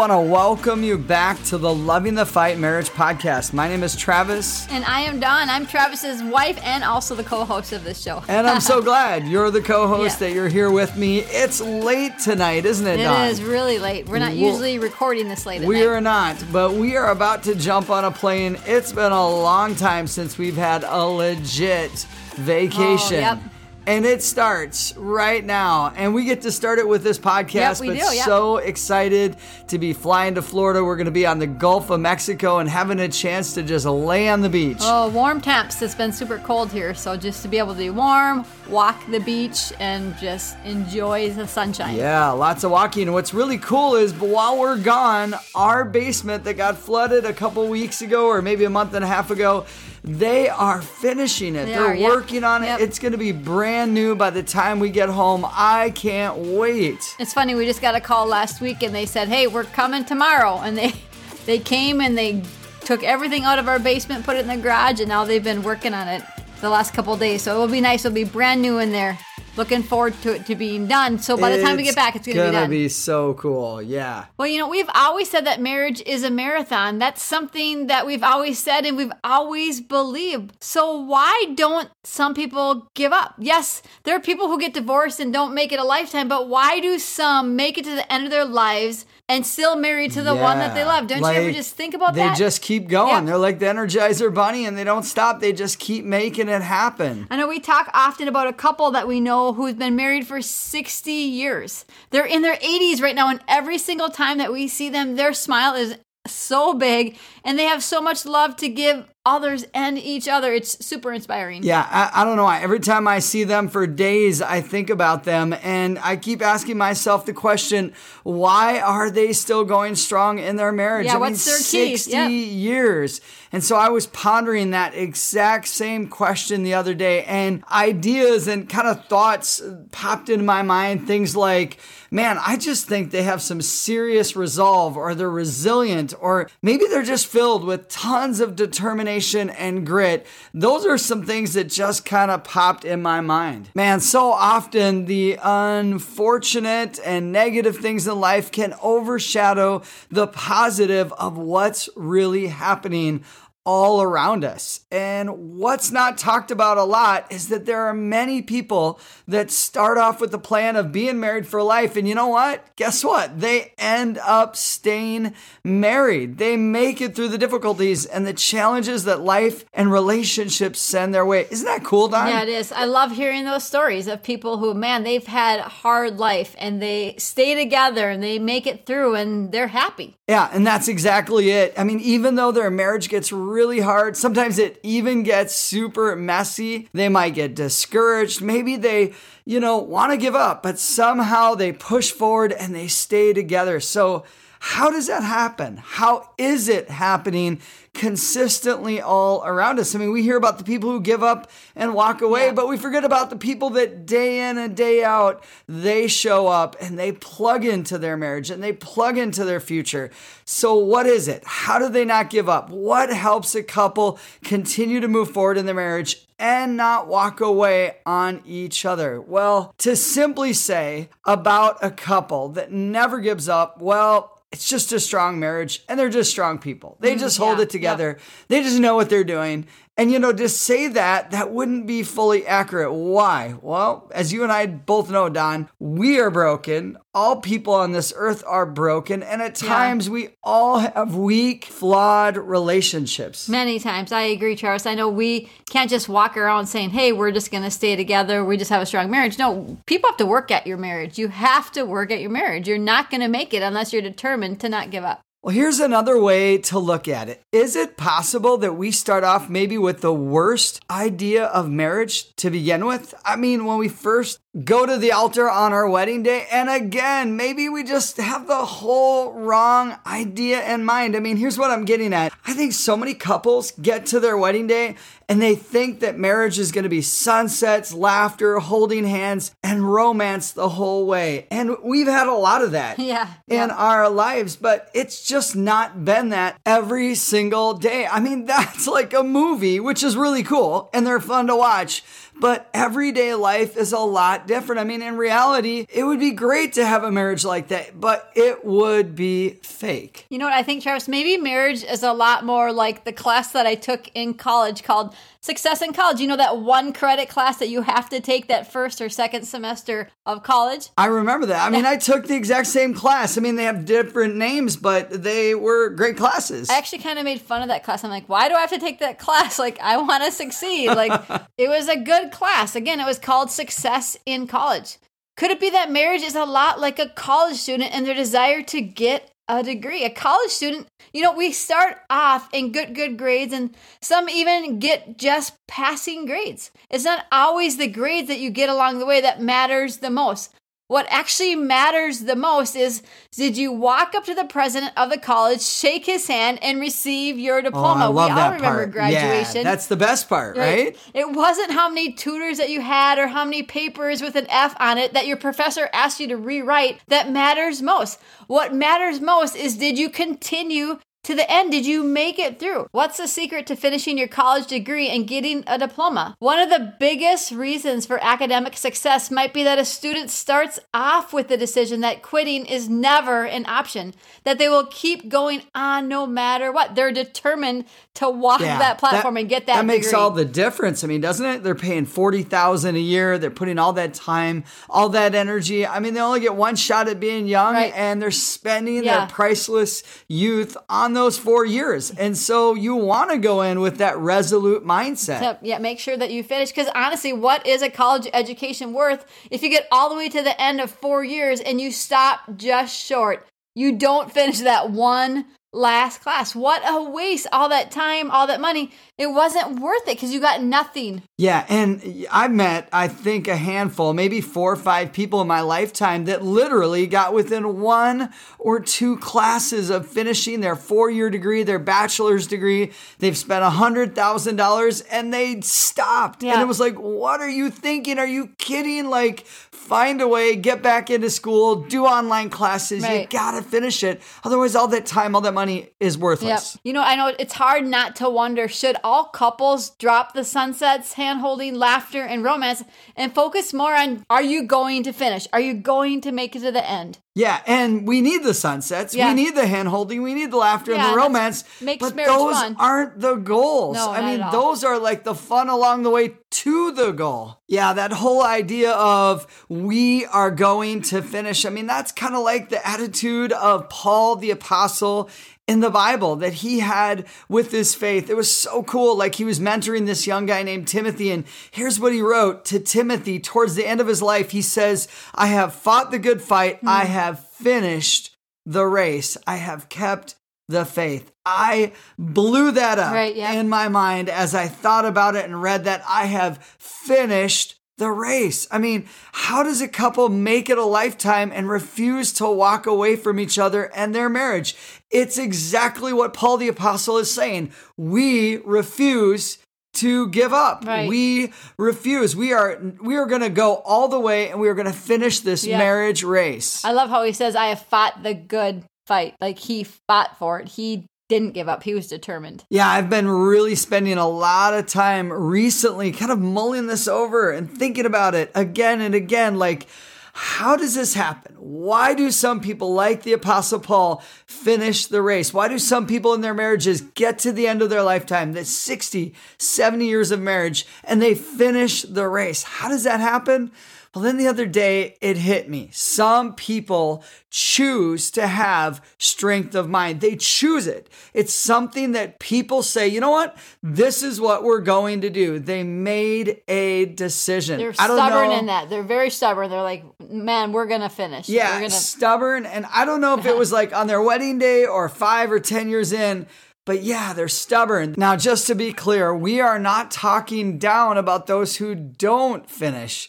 want to welcome you back to the Loving the Fight Marriage Podcast. My name is Travis. And I am Dawn. I'm Travis's wife and also the co host of this show. And I'm so glad you're the co host, Yeah. that you're here with me. It's late tonight, isn't it, It Dawn? is really late. We're not Well, usually recording this late at We night. are not, but we are about to jump on a plane. It's been a long time since we've had a legit vacation. Oh, yep. And it starts right now. And we get to start it with this podcast. Yep, but do, yep. so excited to be flying to Florida. We're going to be on the Gulf of Mexico and having a chance to just lay on the beach. Oh, warm temps. It's been super cold here. So just to be able to be warm, walk the beach, and just enjoy the sunshine. Yeah, lots of walking. And what's really cool is while we're gone, our basement that got flooded a couple weeks ago or maybe a month and a half ago, they are finishing it. They They're are, yep. working on it. Yep. It's going to be brand new by the time we get home. I can't wait. It's funny. We just got a call last week, and they said, "Hey, we're coming tomorrow." And they they came and they took everything out of our basement, put it in the garage, and now they've been working on it the last couple of days. So it will be nice. It'll be brand new in there. Looking forward to it to being done. So by the time we get back, it's going to be gonna done. be so cool. Yeah. Well, you know, we've always said that marriage is a marathon. That's something that we've always said and we've always believed. So, why don't some people give up? Yes, there are people who get divorced and don't make it a lifetime, but why do some make it to the end of their lives and still married to the one that they love? Don't you ever just think about they that? They just keep going. Yeah. They're like the Energizer Bunny and they don't stop. They just keep making it happen. I know we talk often about a couple that we know who's been married for 60 years. They're in their 80s right now, and every single time that we see them, their smile is so big and they have so much love to give others and each other. It's super inspiring. Yeah, I, I don't know why. Every time I see them for days, I think about them and I keep asking myself the question, why are they still going strong in their marriage? Yeah, I mean, what's their key? 60 Yep. years. And so I was pondering that exact same question the other day and ideas and kind of thoughts popped into my mind. Things like, man, I just think they have some serious resolve or they're resilient or maybe they're just filled with tons of determination and grit. Those are some things that just kind of popped in my mind. Man, so often the unfortunate and negative things in life can overshadow the positive of what's really happening all around us. And what's not talked about a lot is that there are many people that start off with the plan of being married for life. And you know what? Guess what? They end up staying married. They make it through the difficulties and the challenges that life and relationships send their way. Isn't that cool, Dawn? Yeah, it is. I love hearing those stories of people who, man, they've had hard life and they stay together and they make it through and they're happy. Yeah, and that's exactly it. I mean, even though their marriage gets really hard, sometimes it even gets super messy. They might get discouraged. Maybe they, you know, want to give up, but somehow they push forward and they stay together. So, how does that happen? How is it happening consistently all around us? I mean, we hear about the people who give up and walk away, Yeah. but we forget about the people that day in and day out, they show up and they plug into their marriage and they plug into their future. So, what is it? How do they not give up? What helps a couple continue to move forward in their marriage and not walk away on each other? Well, to simply say about a couple that never gives up, well, it's just a strong marriage and they're just strong people. They mm-hmm. just hold yeah, it together. They just know what they're doing. And you know, to say that, that wouldn't be fully accurate. Why? Well, as you and I both know, Dawn, we are broken. All people on this earth are broken. And at Yeah. times we all have weak, flawed relationships. Many times. I agree, Charles. I know we can't just walk around saying, hey, we're just going to stay together. We just have a strong marriage. No, people have to work at your marriage. You have to work at your marriage. You're not going to make it unless you're determined to not give up. Well, here's another way to look at it. Is it possible that we start off maybe with the worst idea of marriage to begin with? I mean, when we first go to the altar on our wedding day, and again, maybe we just have the whole wrong idea in mind. I mean, here's what I'm getting at. I think so many couples get to their wedding day and they think that marriage is going to be sunsets, laughter, holding hands, and romance the whole way. And we've had a lot of that Yeah, in yeah. our lives, but it's just not been that every single day. I mean, that's like a movie, which is really cool and they're fun to watch. But everyday life is a lot different. I mean, in reality, it would be great to have a marriage like that, but it would be fake. You know what I think, Travis? Maybe marriage is a lot more like the class that I took in college called Success in College. You know that one credit class that you have to take that first or second semester of college? I remember that. I mean, I took the exact same class. I mean, they have different names, but they were great classes. I actually kind of made fun of that class. I'm like, why do I have to take that class? Like, I want to succeed. Like, it was a good class. Again, it was called Success in College. Could it be that marriage is a lot like a college student and their desire to get a degree? A college student, you know, we start off in good, good grades, and some even get just passing grades. It's not always the grades that you get along the way that matters the most. What actually matters the most is did you walk up to the president of the college, shake his hand, and receive your diploma? Oh, I love we all remember part. graduation. Yeah, that's the best part, right? It wasn't how many tutors that you had or how many papers with an F on it that your professor asked you to rewrite that matters most. What matters most is did you continue to the end? Did you make it through? What's the secret to finishing your college degree and getting a diploma? One of the biggest reasons for academic success might be that a student starts off with the decision that quitting is never an option, that they will keep going on no matter what. They're determined to walk Yeah, that platform and get that. That makes degree. all the difference. I mean, doesn't it? They're paying forty thousand a year. They're putting all that time, all that energy. I mean, they only get one shot at being young, Right. and they're spending Yeah. their priceless youth on those four years. And so you want to go in with that resolute mindset. to yeah, make sure that you finish. Because honestly, what is a college education worth if you get all the way to the end of four years and you stop just short? You don't finish that one last class. What a waste! All that time, all that money. It wasn't worth it because you got nothing. Yeah, and I met, I think, a handful, maybe four or five people in my lifetime that literally got within one or two classes of finishing their four year degree, their bachelor's degree. They've spent a $100,000 and they stopped. Yeah. And it was like, what are you thinking? Are you kidding? Like, find a way, get back into school, do online classes. You gotta finish it. Otherwise, all that time, all that money is Yep. worthless. You know, I know it's hard not to wonder should all couples drop the sunsets, hand holding, laughter, and romance and focus more on are you going to finish? Are you going to make it to the end? Yeah, and we need the sunsets. Yeah. We need the hand holding. We need the laughter Yeah, and the romance. makes but marriage those fun. aren't the goals. No, I not mean, at all. those are like the fun along the way to the goal. Yeah, that whole idea of we are going to finish. I mean, that's kind of like the attitude of Paul the Apostle in the Bible that he had with his faith. It was so cool. Like he was mentoring this young guy named Timothy. And here's what he wrote to Timothy towards the end of his life. He says, I have fought the good fight. I Hmm. have finished the race. I have kept the faith. I blew that up Right, yeah. in my mind as I thought about it and read that I have finished the race. I mean, how does a couple make it a lifetime and refuse to walk away from each other and their marriage? It's exactly what Paul the Apostle is saying. We refuse to give up. Right. We refuse. We are we are going to go all the way and we are going to finish this Yeah. marriage race. I love how he says, I have fought the good fight. Like he fought for it. He didn't give up. He was determined. Yeah, I've been really spending a lot of time recently kind of mulling this over and thinking about it again and again. Like, how does this happen? Why do some people, like the Apostle Paul, finish the race? Why do some people in their marriages get to the end of their lifetime, the 60, 70 years of marriage, and they finish the race? How does that happen? Well, then the other day it hit me. Some people choose to have strength of mind. They choose it. It's something that people say, you know what? This is what we're going to do. They made a decision. They're I don't stubborn know. in that. They're very stubborn. They're like, man, we're going to finish. Yeah, We're gonna, stubborn. And I don't know if it was like on their wedding day or five or 10 years in, but yeah, they're stubborn. Now, just to be clear, we are not talking down about those who don't finish.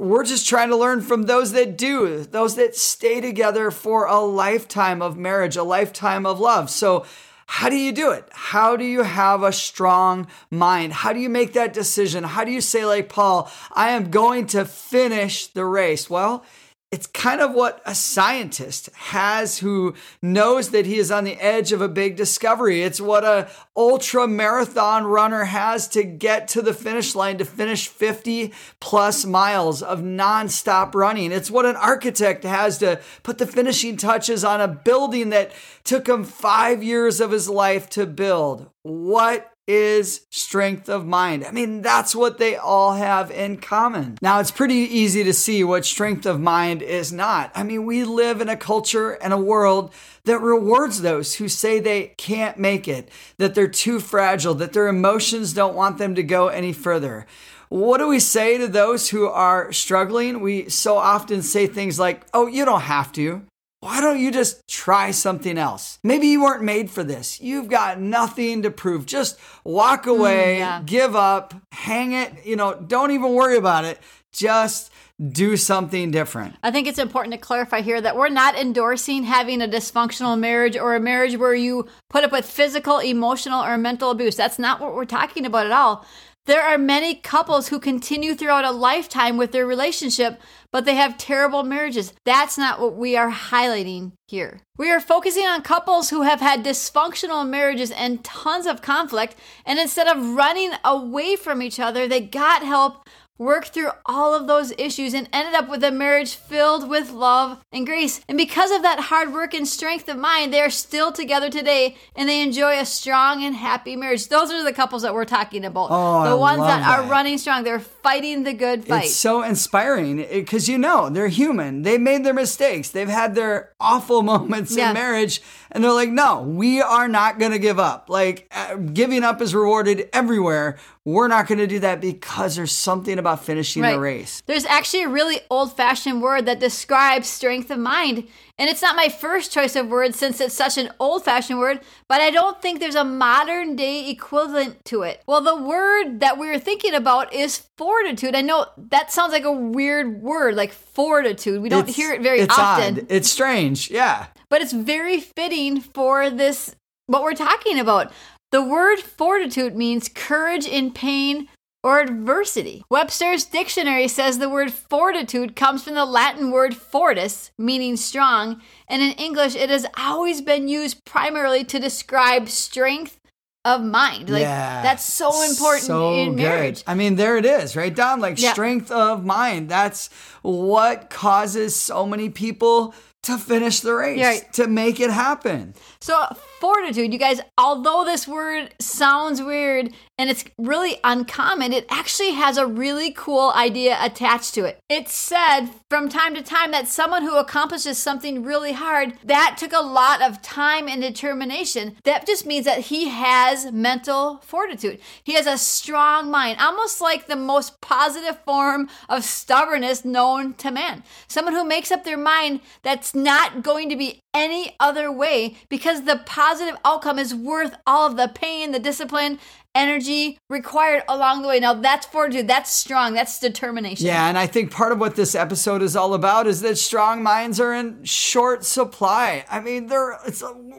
We're just trying to learn from those that do, those that stay together for a lifetime of marriage, a lifetime of love. So, how do you do it? How do you have a strong mind? How do you make that decision? How do you say, like Paul, I am going to finish the race? Well, it's kind of what a scientist has who knows that he is on the edge of a big discovery. It's what a ultra marathon runner has to get to the finish line to finish 50 plus miles of nonstop running. It's what an architect has to put the finishing touches on a building that took him 5 years of his life to build. What is strength of mind. I mean, that's what they all have in common. Now, it's pretty easy to see what strength of mind is not. I mean, we live in a culture and a world that rewards those who say they can't make it, that they're too fragile, that their emotions don't want them to go any further. What do we say to those who are struggling? We so often say things like, oh, you don't have to why don't you just try something else? Maybe you weren't made for this. You've got nothing to prove. Just walk mm, away, mm, yeah. give up, hang it, you know, don't even worry about it. Just do something different. I think it's important to clarify here that we're not endorsing having a dysfunctional marriage or a marriage where you put up with physical, emotional, or mental abuse. That's not what we're talking about at all. There are many couples who continue throughout a lifetime with their relationship, but they have terrible marriages. That's not what we are highlighting here. We are focusing on couples who have had dysfunctional marriages and tons of conflict, and instead of running away from each other, they got help worked through all of those issues and ended up with a marriage filled with love and grace. And because of that hard work and strength of mind, they are still together today and they enjoy a strong and happy marriage. Those are the couples that we're talking about. Oh, the I ones that, that, are running strong. They're fighting the good fight. It's so inspiring because you know they're human. They made their mistakes. They've had their awful moments yeah. in marriage and they're like, "No, we are not going to give up. Like uh, giving up is rewarded everywhere. We're not going to do that because there's something about finishing right. the race. There's actually a really old fashioned word that describes strength of mind. And it's not my first choice of words since it's such an old fashioned word, but I don't think there's a modern day equivalent to it. Well, the word that we were thinking about is fortitude. I know that sounds like a weird word, like fortitude. We don't it's, hear it very it's often. Odd. It's strange, yeah. But it's very fitting for this what we're talking about. The word fortitude means courage in pain or adversity. Webster's dictionary says the word fortitude comes from the Latin word fortis, meaning strong, and in English it has always been used primarily to describe strength of mind. Like yeah, that's so important so in marriage. Good. I mean, there it is, right, Dawn? Like yeah. strength of mind. That's what causes so many people to finish the race, yeah. to make it happen. So, fortitude, you guys, although this word sounds weird and it's really uncommon, it actually has a really cool idea attached to it. It's said from time to time that someone who accomplishes something really hard, that took a lot of time and determination. That just means that he has mental fortitude. He has a strong mind, almost like the most positive form of stubbornness known to man. Someone who makes up their mind that's not going to be any other way because the positive outcome is worth all of the pain, the discipline, energy required along the way. Now that's fortitude, that's strong, that's determination. Yeah, and I think part of what this episode is all about is that strong minds are in short supply. I mean, they're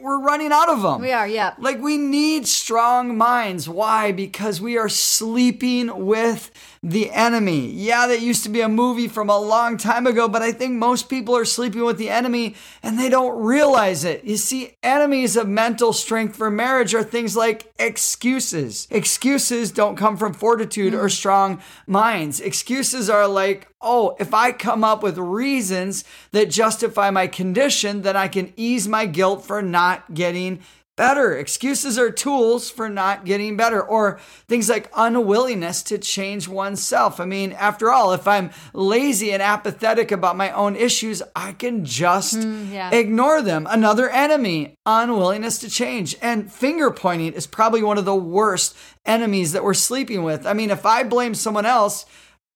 we're running out of them. We are, yeah. Like we need strong minds. Why? Because we are sleeping with the Enemy. Yeah, that used to be a movie from a long time ago, but I think most people are sleeping with the enemy and they don't realize it. You see, enemies of mental strength for marriage are things like excuses. Excuses don't come from fortitude or mm. strong minds. Excuses are like, oh, if I come up with reasons that justify my condition, then I can ease my guilt for not getting better. Excuses are tools for not getting better, or things like unwillingness to change oneself. I mean, after all, if I'm lazy and apathetic about my own issues, I can just mm, yeah. ignore them. Another enemy, unwillingness to change. And finger pointing is probably one of the worst enemies that we're sleeping with. I mean, if I blame someone else,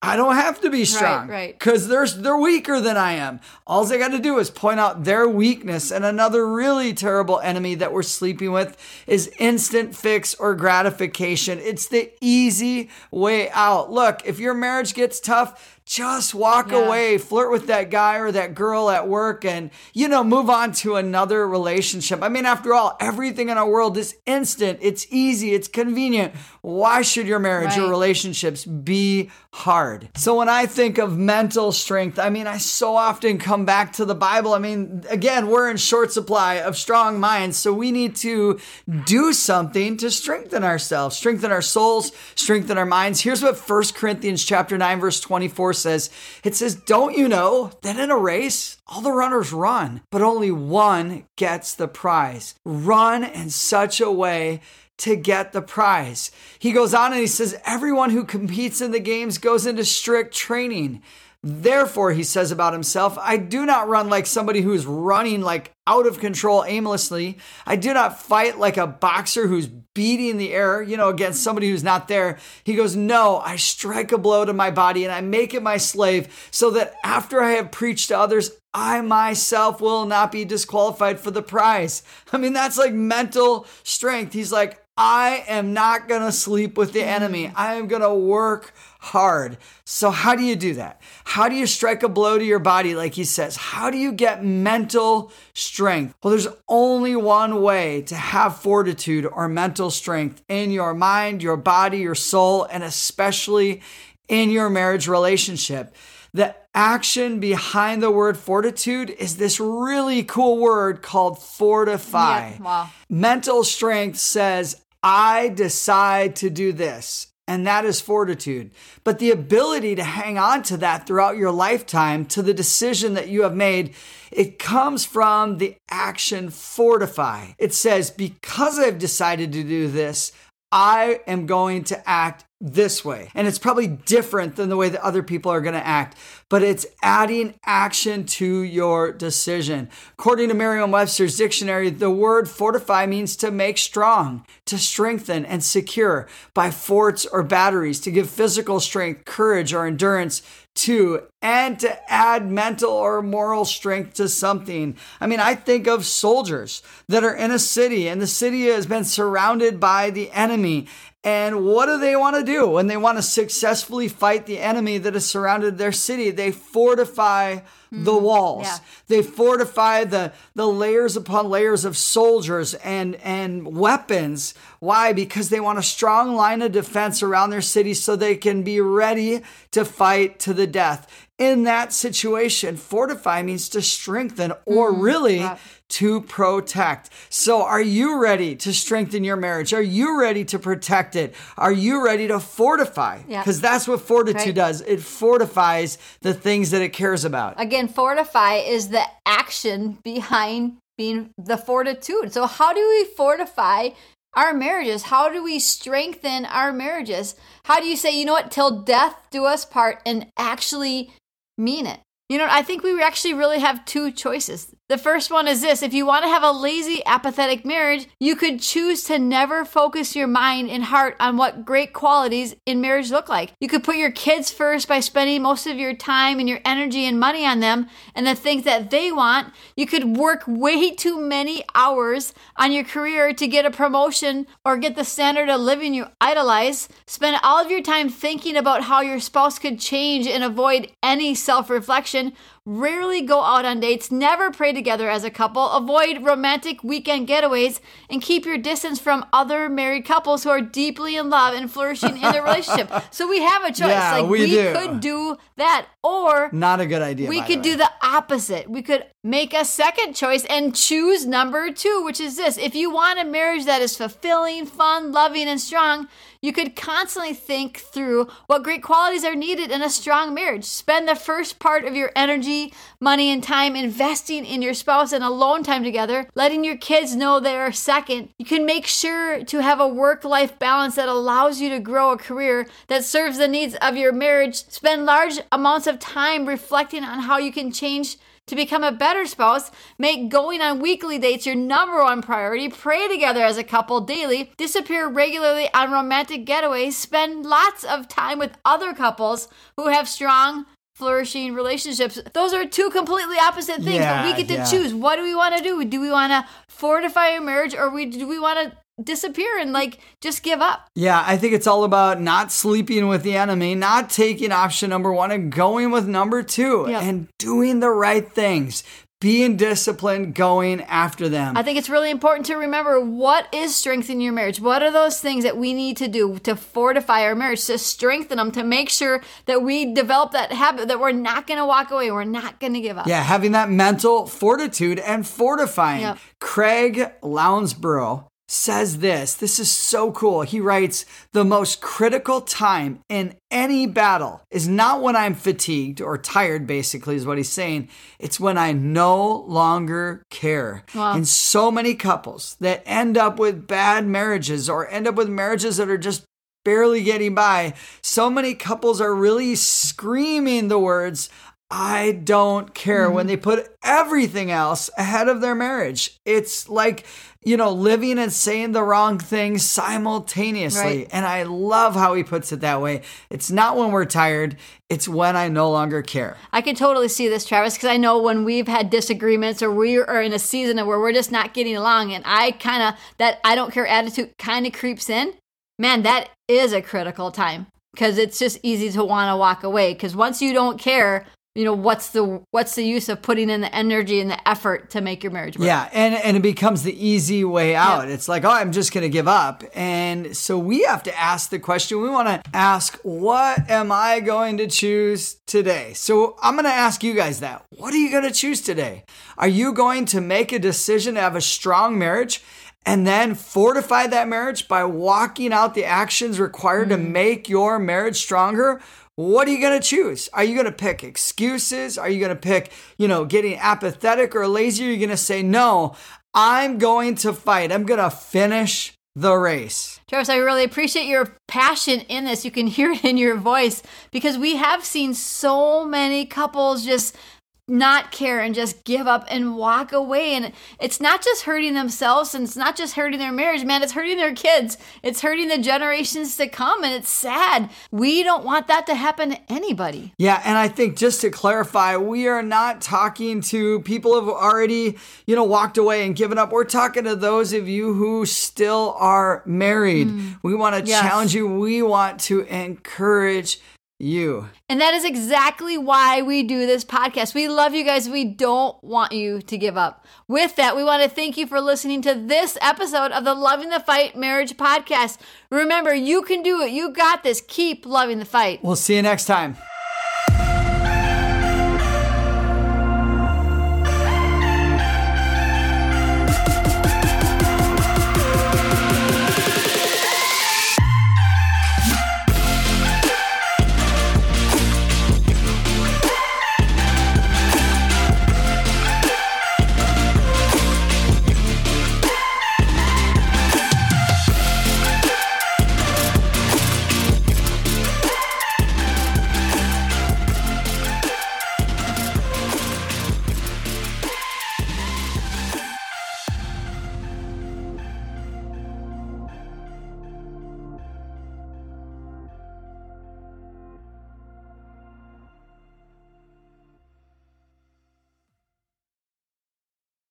I don't have to be strong, right? Because they're they're weaker than I am. All I got to do is point out their weakness. And another really terrible enemy that we're sleeping with is instant fix or gratification. It's the easy way out. Look, if your marriage gets tough, just walk Yeah. away, flirt with that guy or that girl at work, and, you know, move on to another relationship. I mean, after all, everything in our world is instant, it's easy, it's convenient. Why should your marriage or relationships be hard? So when I think of mental strength, I mean, I so often come back to the Bible. I mean, again, we're in short supply of strong minds, so we need to do something to strengthen ourselves, strengthen our souls, strengthen our minds. Here's what 1 Corinthians chapter 9 verse 24 says. It says, "Don't you know that in a race all the runners run, but only one gets the prize. Run in such a way to get the prize." He goes on and he says, "Everyone who competes in the games goes into strict training." Therefore, he says about himself, I do not run like somebody who is running like out of control aimlessly. I do not fight like a boxer who's beating the air, you know, against somebody who's not there. He goes, No, I strike a blow to my body and I make it my slave so that after I have preached to others, I myself will not be disqualified for the prize. I mean, that's like mental strength. He's like, I am not going to sleep with the enemy. I am going to work hard. So, how do you do that? How do you strike a blow to your body, like he says? How do you get mental strength? Well, there's only one way to have fortitude or mental strength in your mind, your body, your soul, and especially in your marriage relationship. The action behind the word fortitude is this really cool word called fortify. Yeah, wow. Mental strength says, I decide to do this. And that is fortitude. But the ability to hang on to that throughout your lifetime, to the decision that you have made, it comes from the action fortify. It says, because I've decided to do this, I am going to act this way. And it's probably different than the way that other people are going to act, but it's adding action to your decision. According to Merriam Webster's dictionary, the word fortify means to make strong, to strengthen and secure by forts or batteries, to give physical strength, courage, or endurance to, and to add mental or moral strength to something. I mean, I think of soldiers that are in a city and the city has been surrounded by the enemy. And what do they want to do when they want to successfully fight the enemy that has surrounded their city? They fortify the mm-hmm. walls. yeah. They fortify the, the layers upon layers of soldiers and, and weapons. Why? Because they want a strong line of defense around their city so they can be ready to fight to the death. In that situation, fortify means to strengthen or mm-hmm. really right. to protect. So, are you ready to strengthen your marriage? Are you ready to protect it? Are you ready to fortify? Yeah. Because that's what fortitude Right. does. It fortifies the things that it cares about. Again, fortify is the action behind being the fortitude. So, how do we fortify our marriages? How do we strengthen our marriages? How do you say, you know what, till death do us part and actually mean it? You know, I think we actually really have two choices. The first one is this if you want to have a lazy, apathetic marriage, you could choose to never focus your mind and heart on what great qualities in marriage look like. You could put your kids first by spending most of your time and your energy and money on them and the things that they want. You could work way too many hours on your career to get a promotion or get the standard of living you idolize. Spend all of your time thinking about how your spouse could change and avoid any self reflection. Rarely go out on dates, never pray together as a couple, avoid romantic weekend getaways, and keep your distance from other married couples who are deeply in love and flourishing in their relationship. So we have a choice. Yeah, like we do. could do that, or Not a good idea. we could the do the opposite. We could make a second choice and choose number two, which is this. If you want a marriage that is fulfilling, fun, loving, and strong, you could constantly think through what great qualities are needed in a strong marriage. Spend the first part of your energy, money, and time investing in your spouse and alone time together, letting your kids know they are second. You can make sure to have a work life balance that allows you to grow a career that serves the needs of your marriage. Spend large amounts of time reflecting on how you can change to become a better spouse, make going on weekly dates your number one priority, pray together as a couple daily, disappear regularly on romantic getaways, spend lots of time with other couples who have strong flourishing relationships. Those are two completely opposite things, Yeah, but we get to yeah. choose. What do we want to do? Do we want to fortify our marriage or we do we want to disappear and like just give up? Yeah, I think it's all about not sleeping with the enemy, not taking option number one and going with number two Yep. and doing the right things, being disciplined, going after them. I think it's really important to remember what is strengthening your marriage. What are those things that we need to do to fortify our marriage, to strengthen them, to make sure that we develop that habit that we're not going to walk away, we're not going to give up. yeah, having that mental fortitude and fortifying. Yep. Craig Lounsbrough says this. This is so cool. He writes The most critical time in any battle is not when I'm fatigued or tired, basically, is what he's saying. It's when I no longer care. Wow. And so many couples that end up with bad marriages or end up with marriages that are just barely getting by. So many couples are really screaming the words, I don't care when mm-hmm. they put everything else ahead of their marriage. It's like, you know, living and saying the wrong things simultaneously. Right. And I love how he puts it that way. It's not when we're tired, it's when I no longer care. I can totally see this, Travis, because I know when we've had disagreements or we are in a season where we're just not getting along, and I kind of, that I don't care attitude kind of creeps in, man, that is a critical time because it's just easy to want to walk away. Because once you don't care, you know what's the what's the use of putting in the energy and the effort to make your marriage work? Yeah, and and it becomes the easy way out. It's like, oh, I'm just going to give up. And so we have to ask the question. We want to ask, what am I going to choose today? So I'm going to ask you guys that. What are you going to choose today? Are you going to make a decision to have a strong marriage? And then fortify that marriage by walking out the actions required to mm. make your marriage stronger? What are you going to choose? Are you going to pick excuses? Are you going to pick, you know, getting apathetic or lazy? Are you going to say, no, I'm going to fight. I'm going to finish the race. Travis, I really appreciate your passion in this. You can hear it in your voice because we have seen so many couples just not care and just give up and walk away. And it's not just hurting themselves and it's not just hurting their marriage, man. It's hurting their kids. It's hurting the generations to come. And it's sad. We don't want that to happen to anybody. Yeah, and I think just to clarify, we are not talking to people who have already, you know, walked away and given up. We're talking to those of you who still are married. Mm. We want to Yes. challenge you. We want to encourage you. And that is exactly why we do this podcast. We love you guys. We don't want you to give up. With that, we want to thank you for listening to this episode of the Loving the Fight Marriage Podcast. Remember, you can do it. You got this. Keep loving the fight. We'll see you next time.